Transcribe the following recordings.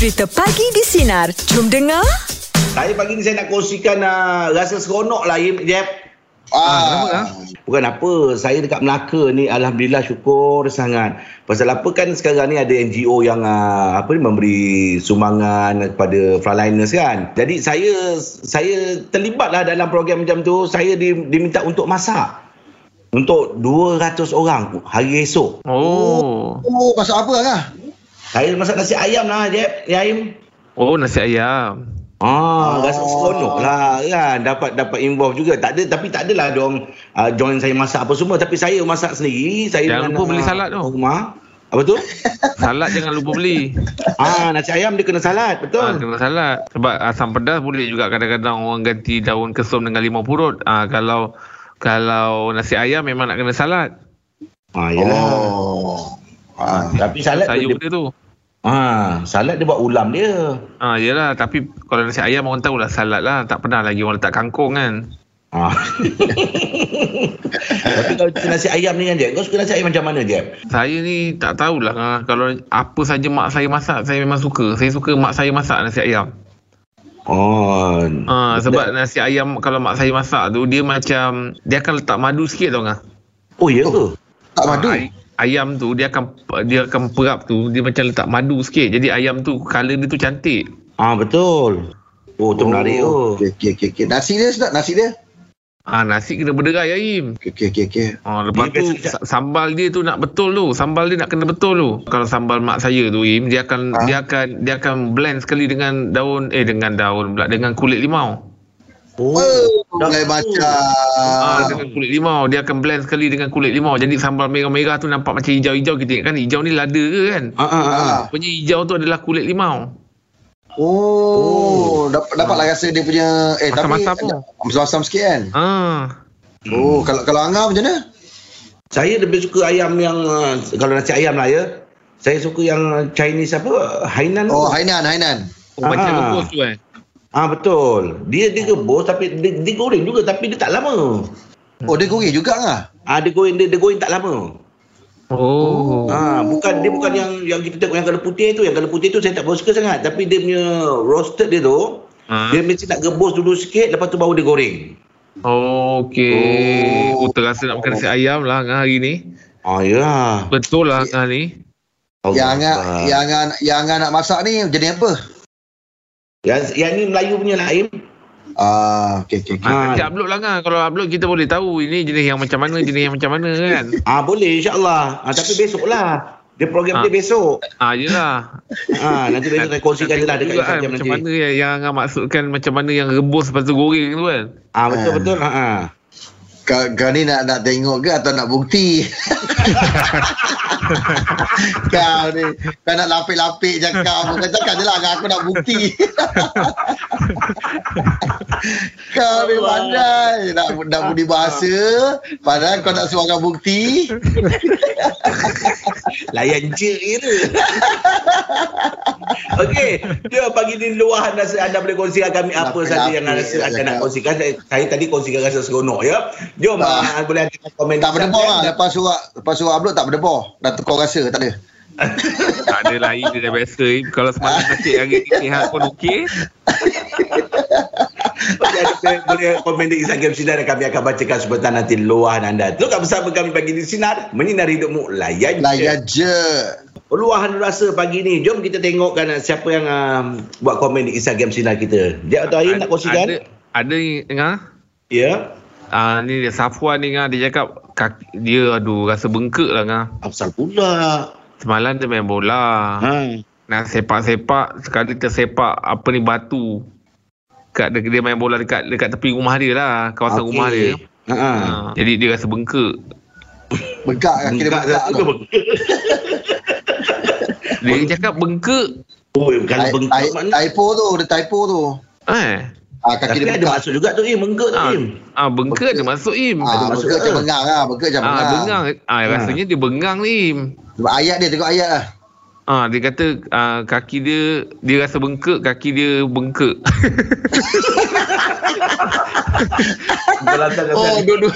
Cerita Pagi di Sinar. Jom dengar. Saya pagi ni saya nak kongsikan uh, rasa seronok lah Jeb. Ah, Bukan apa, saya dekat Melaka ni Alhamdulillah syukur sangat. Pasal apa kan sekarang ni ada NGO yang uh, apa ni memberi sumbangan kepada frontliners kan. Jadi saya saya terlibatlah dalam program macam tu. Saya di, diminta untuk masak. Untuk 200 orang hari esok. Oh. oh, masak apa lah? Saya masak nasi ayam lah Jeb, ya Im. Oh, nasi ayam. Ah, Oh. rasa seronok lah kan. Dapat dapat involve juga. Tak ada tapi tak adalah dong uh, join saya masak apa semua tapi saya masak sendiri. Saya Jangan lupa beli ah, salad tu. Rumah. Apa tu? Salad jangan lupa beli. ah, nasi ayam dia kena salad, betul. Ha, kena salad. Sebab asam pedas boleh juga kadang-kadang orang ganti daun kesum dengan limau purut. Ah kalau kalau nasi ayam memang nak kena salad. Ah, yalah. Oh. Ah, Tapi salad Sayur dia, dia tu. ah, salad dia buat ulam dia. Ah yalah tapi kalau nasi ayam orang tahu lah salad lah. Tak pernah lagi orang letak kangkung kan. Ah. tapi kalau nasi ayam ni kan Jeb, kau suka nasi ayam macam mana Jeb? Saya ni tak tahulah ah, kalau apa saja mak saya masak saya memang suka. Saya suka mak saya masak nasi ayam. Oh. Ah sebab nasi ayam kalau mak saya masak tu dia macam dia akan letak madu sikit tau ngah. Oh, ya ke? tak madu. Ay- ayam tu dia akan dia akan perap tu dia macam letak madu sikit. Jadi ayam tu color dia tu cantik. Ah, betul. Oh, tu menarik tu. Okey, okey, okey. okey. Nasi dia sedap, nasi dia. Ah nasi kena berderai Aim. Okey, okey, okey. okey. Ah lepas Dia tu biasa- sa- sambal dia tu nak betul tu. Sambal dia nak kena betul tu. Kalau sambal mak saya tu Im dia akan Ah. dia akan dia akan blend sekali dengan daun eh dengan daun pula dengan kulit limau. Oh. Oh, dah macam. Ah dengan kulit limau dia akan blend sekali dengan kulit limau. Jadi sambal merah-merah tu nampak macam hijau-hijau kita ingat kan hijau ni lada ke kan? Ah, ah, ah. Ah. Punya hijau tu adalah kulit limau. Oh, dapat dapatlah rasa dia punya eh tapi Masam-masam tu. masam sikit kan. Ah. Oh, kalau kalau Angah macam mana? Saya lebih suka ayam yang uh, kalau nasi ayam lah ya. Saya suka yang Chinese apa? Hainan. Oh, Hainan, Hainan. Oh, macam Ah. rebus tu eh. Ah betul. Dia dia rebus tapi dia, dia goreng juga tapi dia tak lama. Oh, dia goreng juga Angah. Ah dia goreng dia, dia goreng tak lama. Oh. Ah bukan dia bukan yang yang kita tengok yang kalau putih tu, yang kalau putih tu saya tak suka sangat tapi dia punya roasted dia tu Ah. dia mesti nak rebus dulu sikit lepas tu baru dia goreng. Oh, okey. Oh. Oh. terasa nak makan nasi ayam lah hari ni. Ah ya. Betul lah Angah ni. Yang yang yang Angah nak masak ni jadi apa? Yang, yang ni Melayu punya lah Aim. Ah, okey, okey, okey. Ah. Ah. Nanti upload lah Angah. Kalau upload kita boleh tahu ini jenis yang macam mana, jenis yang macam mana kan. Ah boleh insya-Allah. Ah tapi besok lah. Dia program Ah. dia besok. Ah, yelah. Ah nanti besok saya kongsikan je lah dekat Juga kan, macam nanti. mana yang, yang maksudkan macam mana yang rebus lepas tu goreng tu kan. Ah betul betul. Ha ah. Kau, kau ni nak nak tengok ke atau nak bukti? kau ni kau nak lapik-lapik cakap bukan cakap je lah aku nak bukti kau ni pandai nak nak budi bahasa padahal kau nak suarakan bukti Layan je kira. Okey, dia pagi ni luahan rasa anda boleh kongsikan kami apa Lapik-lapik saja yang anda rasa je anda nak kongsikan. Saya, saya tadi kongsikan rasa seronok ya. Jom Ah. ah. boleh hantar komen. tak berdebar lah lepas surat lepas surat upload tak berdebar dah tukar rasa tak ada Tak ada lain dia dah biasa. Im. Kalau semalam sakit hari ni sihat pun okey. Boleh, komen di Instagram Sinar dan kami akan bacakan sebentar nanti luahan anda. Teruskan bersama kami pagi di Sinar. Menyinari hidupmu. Layan je. layan je Luahan rasa pagi ni. Jom kita tengokkan ah, siapa yang um, buat komen di Instagram Sinar kita. Dia atau Ain nak kongsikan? Ada, ada Angah. Ya. Ah ni dia Safwan ni Angah dia cakap kaki, dia aduh rasa bengkak lah Angah. Apasal pula? Semalam dia main bola. Ha. Nak sepak-sepak sekali tersepak apa ni batu. Kat dia, dia main bola dekat dekat tepi rumah dia lah, kawasan Okey. rumah dia. Ha. ha. Ha. Jadi dia rasa bengkak. bengkak kaki dia bengkak tu ke Dia cakap bengkak. Oh, kalau Tai- bengkak mana? typo tu dia typo tu Eh. Ah, kaki Tapi dia ada bengkak maksud juga tu, eh, bengkak tu, Ah, Im. ah bengkak dia masuk Im. Ah, Ada masuk bengkak macam bengang lah. Bengkak macam Ah, bengang. bengang. Ah, rasanya dia bengang ni. Im. Sebab ayat dia, tengok ayat lah. Ah, dia kata ah, kaki dia dia rasa bengkak, kaki dia bengkak. Oh, dua-dua.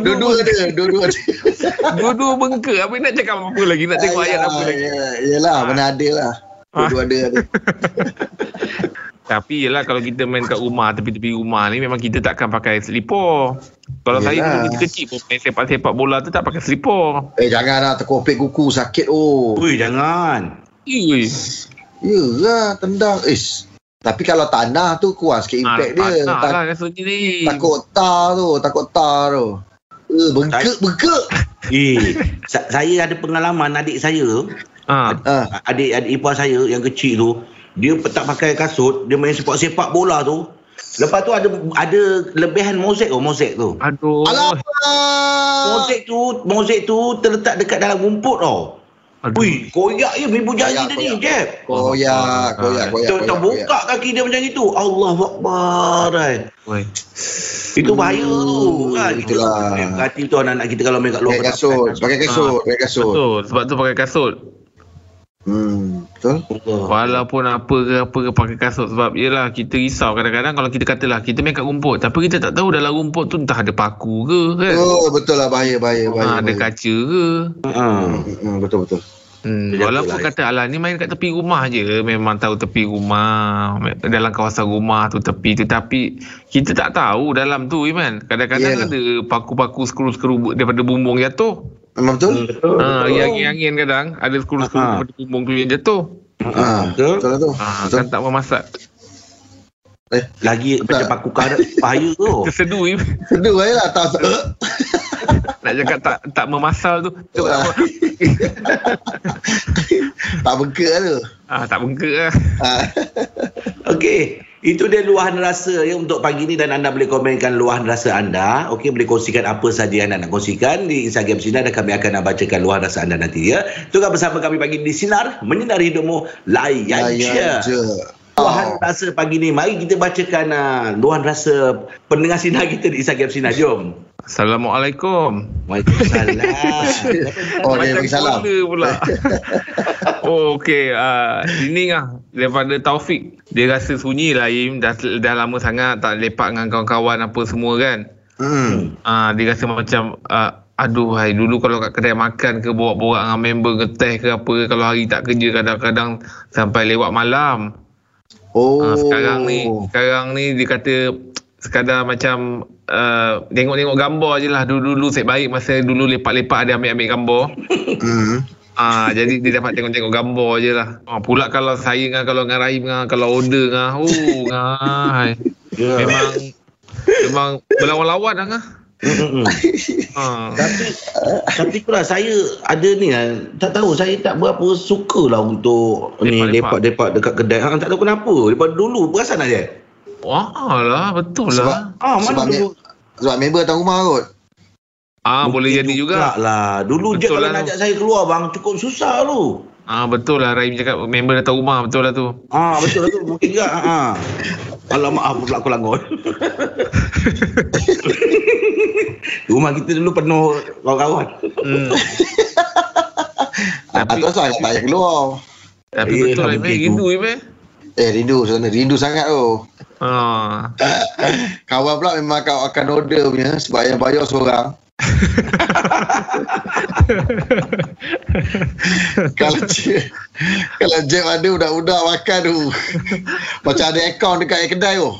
Dua-dua ada. Dua-dua ada. Dua-dua bengkak. Apa nak cakap apa lagi? Nak tengok ayat apa lagi? Ya, yelah, mana ada lah. Dua-dua ada ada. Tapi yelah kalau kita main kat rumah, tepi-tepi rumah ni memang kita takkan pakai selipar. Kalau saya Yelah. dulu kita kecil pun main sepak-sepak bola tu tak pakai selipar. Eh janganlah terkopik kuku sakit oh. Ui, jangan. Ui. Yalah tendang. Ish. Tapi kalau tanah tu kurang sikit impact dia. Tak Tak, lah kasut ni. takut tar tu, takut tar tu. Eh, bengkak, bengkak. Eh, sa- saya ada pengalaman adik saya tu, Ha. Ah, adik adik ipar saya yang kecil tu, dia tak pakai kasut, dia main sepak-sepak bola tu. Lepas tu ada ada lebihan mozaik oh mozaik tu. Aduh. Alamak. Mozaik tu, mozaik tu terletak dekat dalam rumput tau. Aduh. Ui, koyak je ibu jari Koyak, dia ni, koyak. Jeb. Koyak, koyak, koyak. Kita koyak, terbuka kaki dia macam itu. Allah Akbar. kan. Oi. Itu bahaya tu. Kan? itulah. Hati tu anak-anak kita kalau main kat luar. Pakai kasut, pakai kasut, pakai kasut. Betul. Sebab tu pakai kasut. Hmm, betul. Walaupun apa ke apa ke pakai kasut sebab yelah kita risau kadang-kadang kalau kita katalah kita main kat rumput tapi kita tak tahu dalam rumput tu entah ada paku ke kan. Oh, betul lah bahaya, bahaya, bahaya. Ha, ada bahaya. kaca ke. Ha. Hmm, hmm, betul, betul. Hmm, walaupun lah, kata alah ni main kat tepi rumah je memang tahu tepi rumah dalam kawasan rumah tu tepi tu tapi kita tak tahu dalam tu Iman kadang-kadang Yeah. ada paku-paku skru-skru daripada bumbung jatuh Memang betul? Betul. ha, yang angin-angin kadang ada skru-skru Ha. daripada bumbung tu yang jatuh Ha, Betul. betul lah tu. ha, Betul. kan tak memasak Lagi Betul. macam paku karat bahaya tu. tersedu. Sedih aja lah. Tak, nak cakap tak tak memasal tu tu Ah. apa tak bengkak lah tu. ah, tak bengkak lah Ha. Okey, itu dia luahan rasa ya untuk pagi ni dan anda boleh komenkan luahan rasa anda. Okey, boleh kongsikan apa saja yang anda nak kongsikan di Instagram Sinar dan kami akan bacakan luahan rasa anda nanti ya. Tunggu bersama kami pagi di Sinar, menyinari hidupmu, layan je. Layan je. Luahan rasa pagi ni, mari kita bacakan uh, luahan rasa pendengar Sinar kita di Instagram Sinar. Jom. Assalamualaikum Waalaikumsalam. Oh, dia Macam bagi salam. pula. oh, okey. Uh, ini lah. Daripada Taufik. Dia rasa sunyi lah, Im. Dah, dah lama sangat tak lepak dengan kawan-kawan apa semua kan. Hmm. Uh, dia rasa macam... Uh, Aduh, hai, dulu kalau kat kedai makan ke borak-borak dengan member ke teh ke apa ke, kalau hari tak kerja kadang-kadang sampai lewat malam. Oh. Uh, sekarang ni, sekarang ni dia kata sekadar macam uh, tengok-tengok gambar je lah. Dulu-dulu set baik masa dulu lepak-lepak ada ambil-ambil gambar. Hmm. Ah, jadi dia dapat tengok-tengok gambar je lah. Ah, pula kalau saya dengan kalau dengan Rahim dengan kalau order dengan oh ngai. Ya. Memang memang berlawan-lawan lah ngah. Mm-mm. Ah. Tapi tapi kurang saya ada ni lah, tak tahu saya tak berapa suka lah untuk ni Lepak-lepak. lepak-lepak dekat kedai. Ha, tak tahu kenapa. Daripada dulu perasan aja. Wah lah, betul Sebab, lah. Ah, sebab, mana me- dulu? sebab member datang rumah kot. Ah, boleh jadi juga. lah. Dulu je Betul kalau lah nak ajak saya keluar bang, cukup susah tu. Ah, betul lah Rahim cakap member datang rumah, betul lah tu. Ah, betul lah tu. Mungkin juga. Ha. Alamak, apa pula aku langgar. Rumah kita dulu penuh kawan-kawan. Hmm. Ah, Tapi- tu asal tak payah keluar. Tapi Eh, betul lah, Imeh. begitu. Rindu, Imeh. Eh, rindu sebenarnya. Rindu sangat tu. Ah. Kawan pula memang akan, akan order punya sebab yang bayar seorang. kalau Jeb, kalau Jeb ada budak-budak makan tu. Macam ada akaun dekat kedai tu.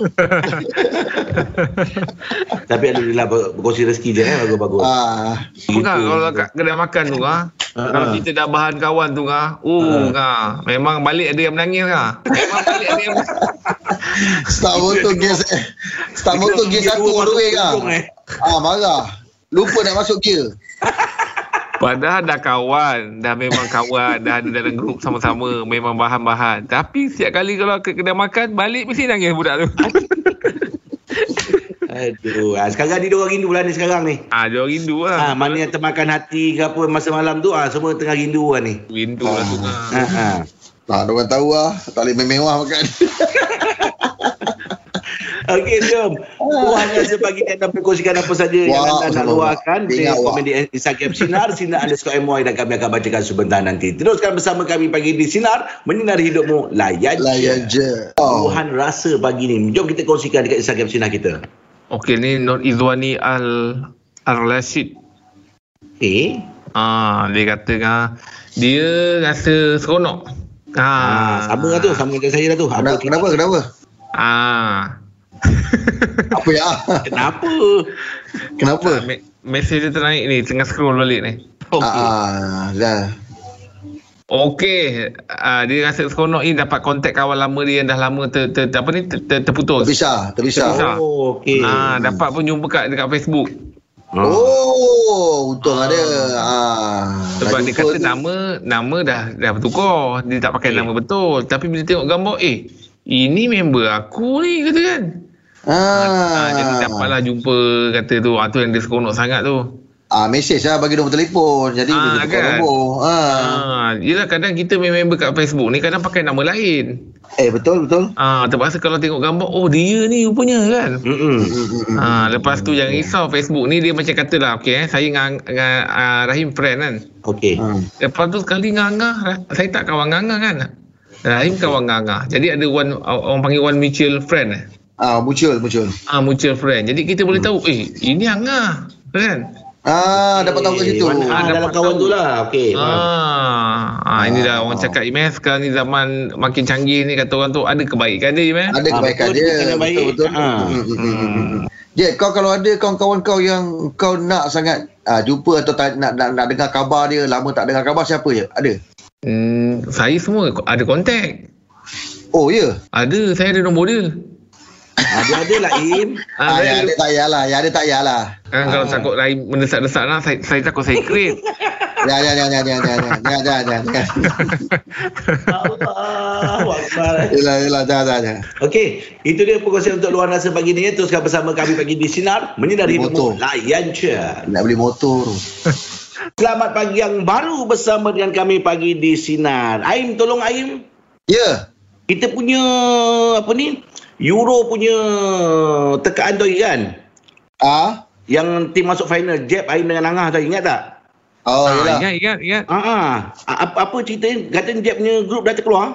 Tapi alhamdulillah ber- berkongsi rezeki je eh. Bagus-bagus. Ah, Apa kan kalau kat kedai makan tu ah. Kalau Ah. kita dah bahan kawan tu ah. Oh ah. Memang balik ada yang menangis ah. Memang balik ada yang start motor gear eh. Start motor gear satu all the way kan. eh. Ah, marah. Lupa nak masuk gear. Padahal dah kawan, dah memang kawan, dah ada dalam grup sama-sama, memang bahan-bahan. Tapi setiap kali kalau ke kedai makan, balik mesti nangis budak tu. Aduh. Ah, sekarang ni orang rindu lah ni sekarang ni. Ah, orang rindu lah. Ha, mana yang termakan hati ke apa masa malam tu ah semua tengah rindu lah ni. Rindu lah tu. Ha Ah. ha. Nah, orang tahu lah. Tak boleh mewah makan. Okey, jom. Luahan rasa pagi ni anda berkongsikan apa saja yang Wah, anda nak Allah. luahkan. Wah. komen di Instagram Sinar, Sinar underscore MY dan kami akan bacakan sebentar nanti. Teruskan bersama kami pagi di Sinar, menyinari hidupmu, layan Layan je. Oh. Luahan rasa pagi ni. Jom kita kongsikan dekat Instagram Sinar kita. Okey, ni Nur Izwani Al Al-Rashid. Eh? Ah, dia kata ah, dia rasa seronok Ah, sama lah tu, sama macam saya lah tu. Apa Kenapa? Kenapa? Kenapa? Ah. Apa ya? Kenapa? Kenapa? Ah, me- mesej dia ternaik ni, tengah scroll balik ni. Okey. Ah, dah. Okey, ah, dia rasa seronok ni dapat kontak kawan lama dia yang dah lama ter, ter, ter apa ni ter, ter, terputus. Terpisah, terpisah. Terpisah. Oh, okey. Ah, dapat pun jumpa kat dekat Facebook. Oh, untung ada. Ah. Sebab dia kata tu. nama nama dah dah bertukar. Dia tak pakai nama betul. Tapi bila tengok gambar, eh, ini member aku ni kata kan. Ah. Ah, jadi dapatlah jumpa kata tu. Ah, tu yang dia seronok sangat tu. Ah, mesej lah bagi nombor telefon. Jadi Ah, dia kan? nombor. Ah. Ah, yelah kadang kita member kat Facebook ni kadang pakai nama lain. Eh, betul, betul. Ah, terpaksa kalau tengok gambar, oh dia ni rupanya kan. Mm-mm. Ah, lepas tu jangan risau Facebook ni dia macam katalah okey eh saya dengan, dengan uh, Rahim friend kan. Okey. Hmm. Lepas tu sekali dengan Angah, saya tak kawan dengan Angah kan. Rahim kawan dengan Angah. Jadi ada one orang panggil one mutual friend eh. Ah, muncul, muncul. Ah mutual friend. Jadi kita boleh tahu eh ini Angah kan. Ah, dapat tahu kat situ. Ah, Ah, dalam kawan tahu. tu lah. Okey. Ah, ah ini dah orang cakap Imes sekarang ni zaman makin canggih ni kata orang tu ada kebaikan dia Imes. Ada Ah, kebaikan betul, dia. baik. Betul, betul. Ah. Hmm, hmm, hmm, hmm. Jack, kau kalau ada kawan-kawan kau yang kau nak sangat ah, jumpa atau tak, nak, nak, nak dengar khabar dia, lama tak dengar khabar siapa je? Ada? Hmm, saya semua ada kontak. Oh, ya? Ada, saya ada nombor dia. Ada ada lah Im. Ah, Ah, yang ada tak payahlah. Yang ada tak payahlah. kan, kalau takut Rahim mendesak-desak lah, saya, saya takut saya create. Ya, ya, ya, ya, ya, ya, ya, ya, ya, ya, ya. Allahu Akbar. Yelah, yelah, jangan, jangan, jangan. Okey, itu dia perkongsian untuk luar rasa pagi ni. Teruskan bersama kami pagi di Sinar. Menyinari Motor. hidupmu. Layan je. Nak beli motor tu. Selamat pagi yang baru bersama dengan kami pagi di Sinar. Aim, tolong Aim. Ya. Kita punya, apa ni, Euro punya tekaan tu kan? Ah? Yang tim masuk final, Jeb, Aim dengan Angah tu, ingat tak? Oh, ah, ingat, ingat, ingat. Ah, ah. apa, apa ceritanya? Katanya Jeb punya grup dah terkeluar?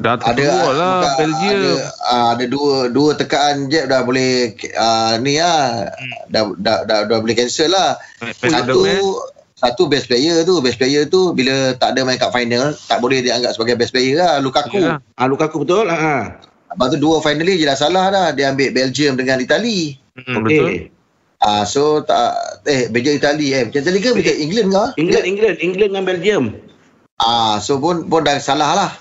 Dah ada terkeluar lah, bukan, Belgium. ada, ah, ada dua dua tekaan jeb dah boleh ah, ni lah dah, dah, dah, dah boleh cancel lah Best satu best. satu best player tu best player tu bila tak ada main kat final tak boleh dianggap sebagai best player lah Lukaku. Ah, Lukaku betul? Ah, ah. Lepas tu dua finalis je dah salah dah dia ambil Belgium dengan Itali Hmm, betul. Okey. ah so tak eh Belgium Itali eh macam Itali ke macam England ke England, England, England dengan Belgium. ah so pun pun dah salah lah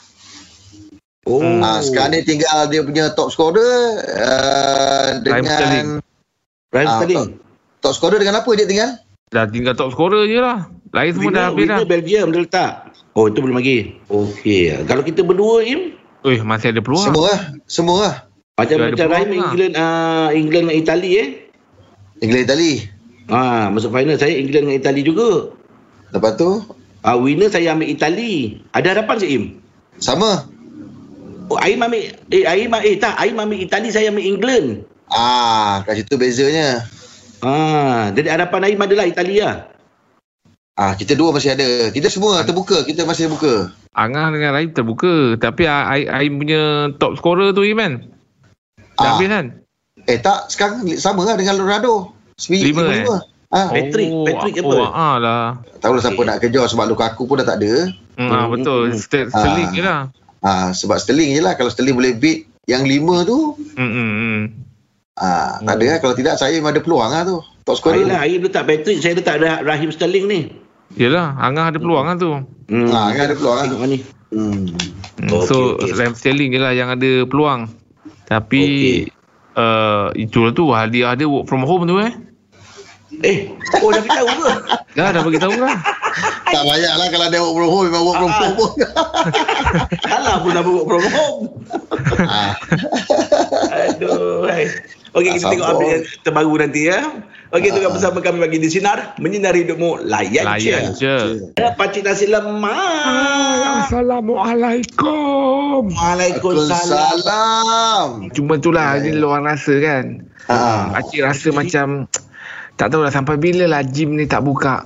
Oh. ah sekarang ni tinggal dia punya top scorer uh, dengan Raheem Ah, Sterling. top scorer dengan apa dia tinggal Dah tinggal top scorer je lah. Lain semua Winner, dah habis dah. Belgium dia letak. Oh, itu belum lagi. Okey. Kalau kita berdua, Im, Eh, masih ada peluang. Semua lah. Semua lah. macam Dia ada macam peluang Rahim lah. England uh, England dengan Itali eh. England Itali. Ah, masuk final saya England dengan Itali juga. Lepas tu, Ah, winner saya ambil Itali. Ada harapan ke Im? sama. Oh, Aim ambil eh Aim eh tak, Aim ambil Itali, saya ambil England. Ah, kat situ bezanya. Ah, jadi harapan Aim adalah Itali lah. Ah, kita dua masih ada. Kita semua terbuka. Kita masih buka. Angah dengan Rahim terbuka. Tapi Aim punya top scorer tu Iman. Ah. Dah habis kan? Eh tak, sekarang sama lah dengan. Sembilan, Lima, eh? Ah, Patrick, Patrick apa? Oh, ah lah. tahu lah siapa nak kejar sebab Lukaku pun dah tak ada. Hmm, ah, betul. Hmm. Ster- Sterling Ah. je lah. Ah, sebab Sterling je lah. Kalau Sterling boleh beat yang lima tu, Hmm, hmm, hmm. ah, tak ada lah. Kalau tidak, saya memang ada peluang lah tu. Top scorer. Ayolah, Aim letak Patrick, saya letak Ra- Rahim Sterling ni. Yelah, Angah ada peluang lah tu. Hmm. Ah, kan ada peluang lah. Tengok ni. Hmm. Hmm, so, okey. Rahim Sterling je lah yang ada peluang. Tapi, uh, itulah tu hadiah dia work from home tu eh. Eh, oh dah beritahu ke? Dah, dah bagi tahu lah. Tak payah lah kalau dia work from home, memang work from home pun. Salah pun dah work from home. ah. Aduh. Hai. Okey, kita tengok update yang terbaru nanti ya. Okey, tengok bersama kami bagi di Sinar. Menyinari hidupmu. Layan, Layan je. je. Pakcik nasi lemak. Assalamualaikum. Waalaikumsalam. Cuma itulah ni luar rasa kan. Ah. Pakcik rasa macam tak tahu lah sampai bila lah gym ni tak buka.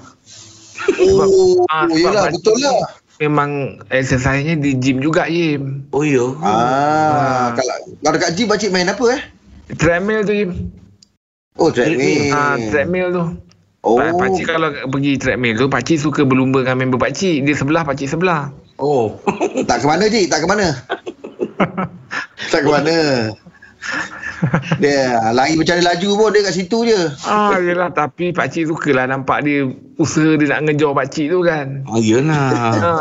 Oh, Ah, sebab yelah pakcik betul lah. Memang exercise-nya di gym juga Jim. Oh ya. Ah, kalau kalau dekat gym pakcik main apa eh? Treadmill tu Jim. Oh, treadmill. Ah, treadmill tu. Oh. Pa- Pakcik kalau pergi treadmill tu, pakcik suka berlumba dengan member pakcik. Dia sebelah, pakcik sebelah. Oh. Tak ke mana Cik? Tak ke mana? tak ke mana? Dia lari macam dia laju pun dia kat situ je. Ah, yelah tapi Pak Cik sukalah nampak dia usaha dia nak ngejar Pak Cik tu kan. Ah, yelah. Ha.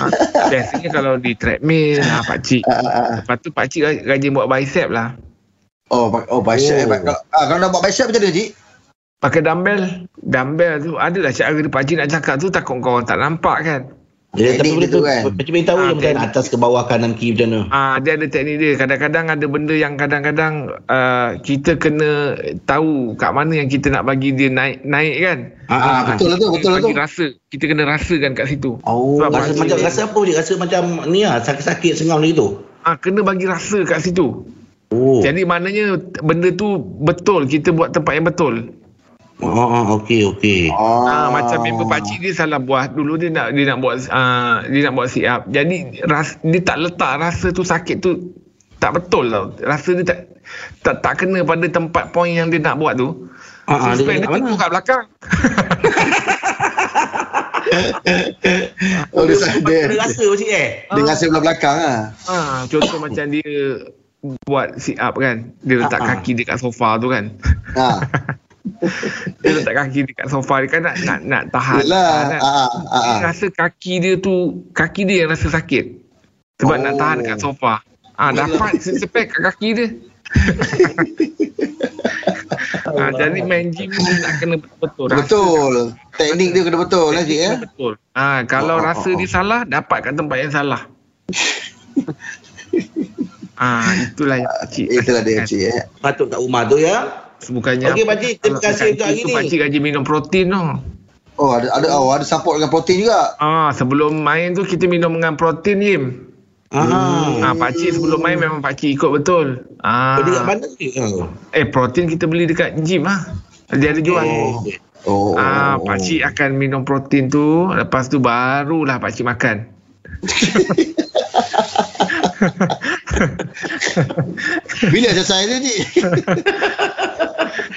ha. Biasanya kalau di treadmill ha, Pak Cik. Ah, ah, ah. Lepas tu Pak Cik rajin buat bicep lah. Oh, oh bicep. Oh. Oh. Kalau, ah, kalau nak buat bicep macam mana Cik? Pakai dumbbell. Dumbbell tu adalah cara dia Pak Cik nak cakap tu takut kawan tak nampak kan. Ya, tapi dia tu tu kan. Macam beritahu Ah, je macam atas ke bawah kanan kiri macam mana. Ah dia ada teknik dia. Kadang-kadang ada benda yang kadang-kadang uh, kita kena tahu kat mana yang kita nak bagi dia naik naik kan. Ah, ah, Betul lah tu, betul lah tu. Bagi rasa. Kita kena rasakan kat situ. Oh, Sebab rasa macam Cik- rasa apa je? Rasa macam ni ah, sakit-sakit sengam ni tu. Ah kena bagi rasa kat situ. Oh. Jadi maknanya benda tu betul kita buat tempat yang betul. Oh, oh okey okey. Oh. Ah macam member pak cik dia salah buat dulu dia nak dia nak buat uh, dia nak buat sit up. Jadi ras, dia tak letak rasa tu sakit tu tak betul tau. Rasa dia tak tak, tak kena pada tempat point yang dia nak buat tu. Ah, ah, so, dia dia, dia kat mana? tengok kat belakang. Oh, dia, dia, Ada rasa macam eh. dia rasa belah belakang lah. ha, contoh macam dia buat sit up kan. Dia letak ah. kaki dia kat sofa tu kan. Ha. dia letak kaki dia kat sofa dia kan nak nak, nak tahan. Yelah. kan. Ha, ha, ha, Dia ha. rasa kaki dia tu kaki dia yang rasa sakit. Sebab Oh. nak tahan kat sofa. Ah dapat sepek kat kaki dia. ah, jadi main gym ni nak kena betul-betul. Rasa Betul. Teknik dia kena betul lah Cik ya. Betul. Ah kalau Oh, oh, rasa oh, dia salah dapat kat tempat yang salah. ah itulah yang cik. Itulah dia Cik ya. Patut kat rumah tu ya. Bukannya Okey, Pakcik. Terima kasih untuk hari ni. Pakcik rajin minum protein tu. Oh ada ada oh ada support dengan protein juga. Ah sebelum main tu kita minum dengan protein Yim. Ah. Ah pakcik sebelum main memang pakcik ikut betul. Ah. Oh, dia kat mana ni? Oh. Eh protein kita beli dekat gym ah. Dia ada jual. Oh. Oh. Ah, pakcik akan minum protein tu, lepas tu barulah pakcik makan. Bila selesai Cik?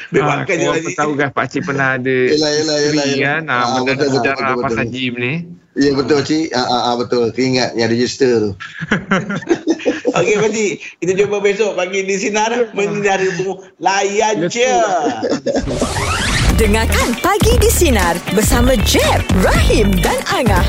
Dia Ah, makan je korang lagi. pun tahu kan pakcik pernah ada Yelah, yelah, yelah, kan. Ah, Ah, benda betul, betul, sejarah betul, pasal betul. gym ni. Ya betul Cik. Ah, ah, ah, betul. Teringat yang register tu. Okey, Pakcik. Kita jumpa besok pagi di Sinar. Menyinarimu. Layan je. Dengarkan Pagi di Sinar bersama Jeb, Rahim dan Angah.